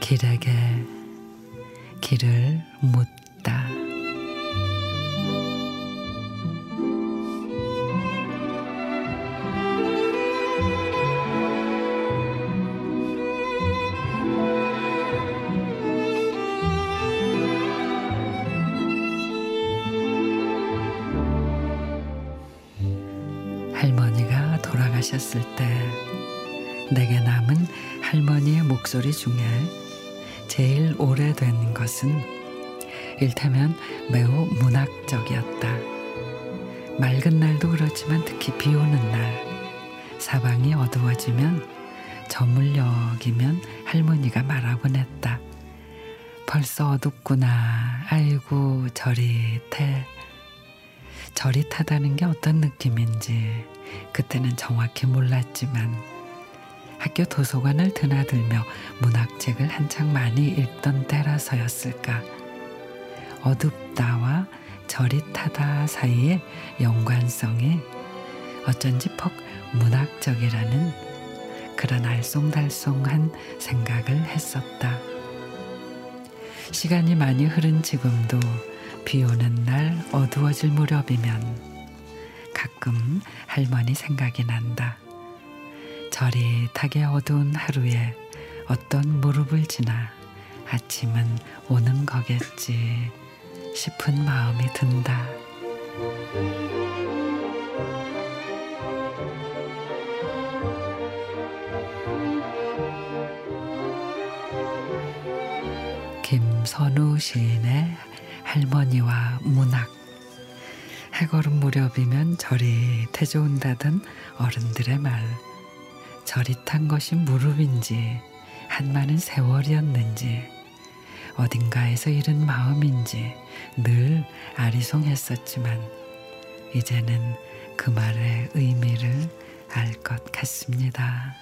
길에게 길을 묻다. 할머니가 돌아가셨을 때 내게 남은 할머니의 목소리 중에 제일 오래된 것은 일테면 매우 문학적이었다. 맑은 날도 그렇지만 특히 비 오는 날 사방이 어두워지면 저물녘이면 할머니가 말하곤 했다. 벌써 어둡구나. 아이고 저릿해. 저릿하다는 게 어떤 느낌인지 그때는 정확히 몰랐지만 학교 도서관을 드나들며 문학책을 한창 많이 읽던 때라서였을까. 어둡다와 저릿하다 사이의 연관성이 어쩐지 퍽 문학적이라는 그런 알쏭달쏭한 생각을 했었다. 시간이 많이 흐른 지금도 비 오는 날 어두워질 무렵이면 가끔 할머니 생각이 난다. 저릿하게 어두운 하루에 어떤 무릎을 지나 아침은 오는 거겠지 싶은 마음이 든다. 김선우 시인의 할머니와 문학 해걸음 무렵이면 저릿해져 온다던 어른들의 말 저릿한 것이 무릎인지 한많은 세월이었는지 어딘가에서 잃은 마음인지 늘 아리송했었지만 이제는 그 말의 의미를 알 것 같습니다.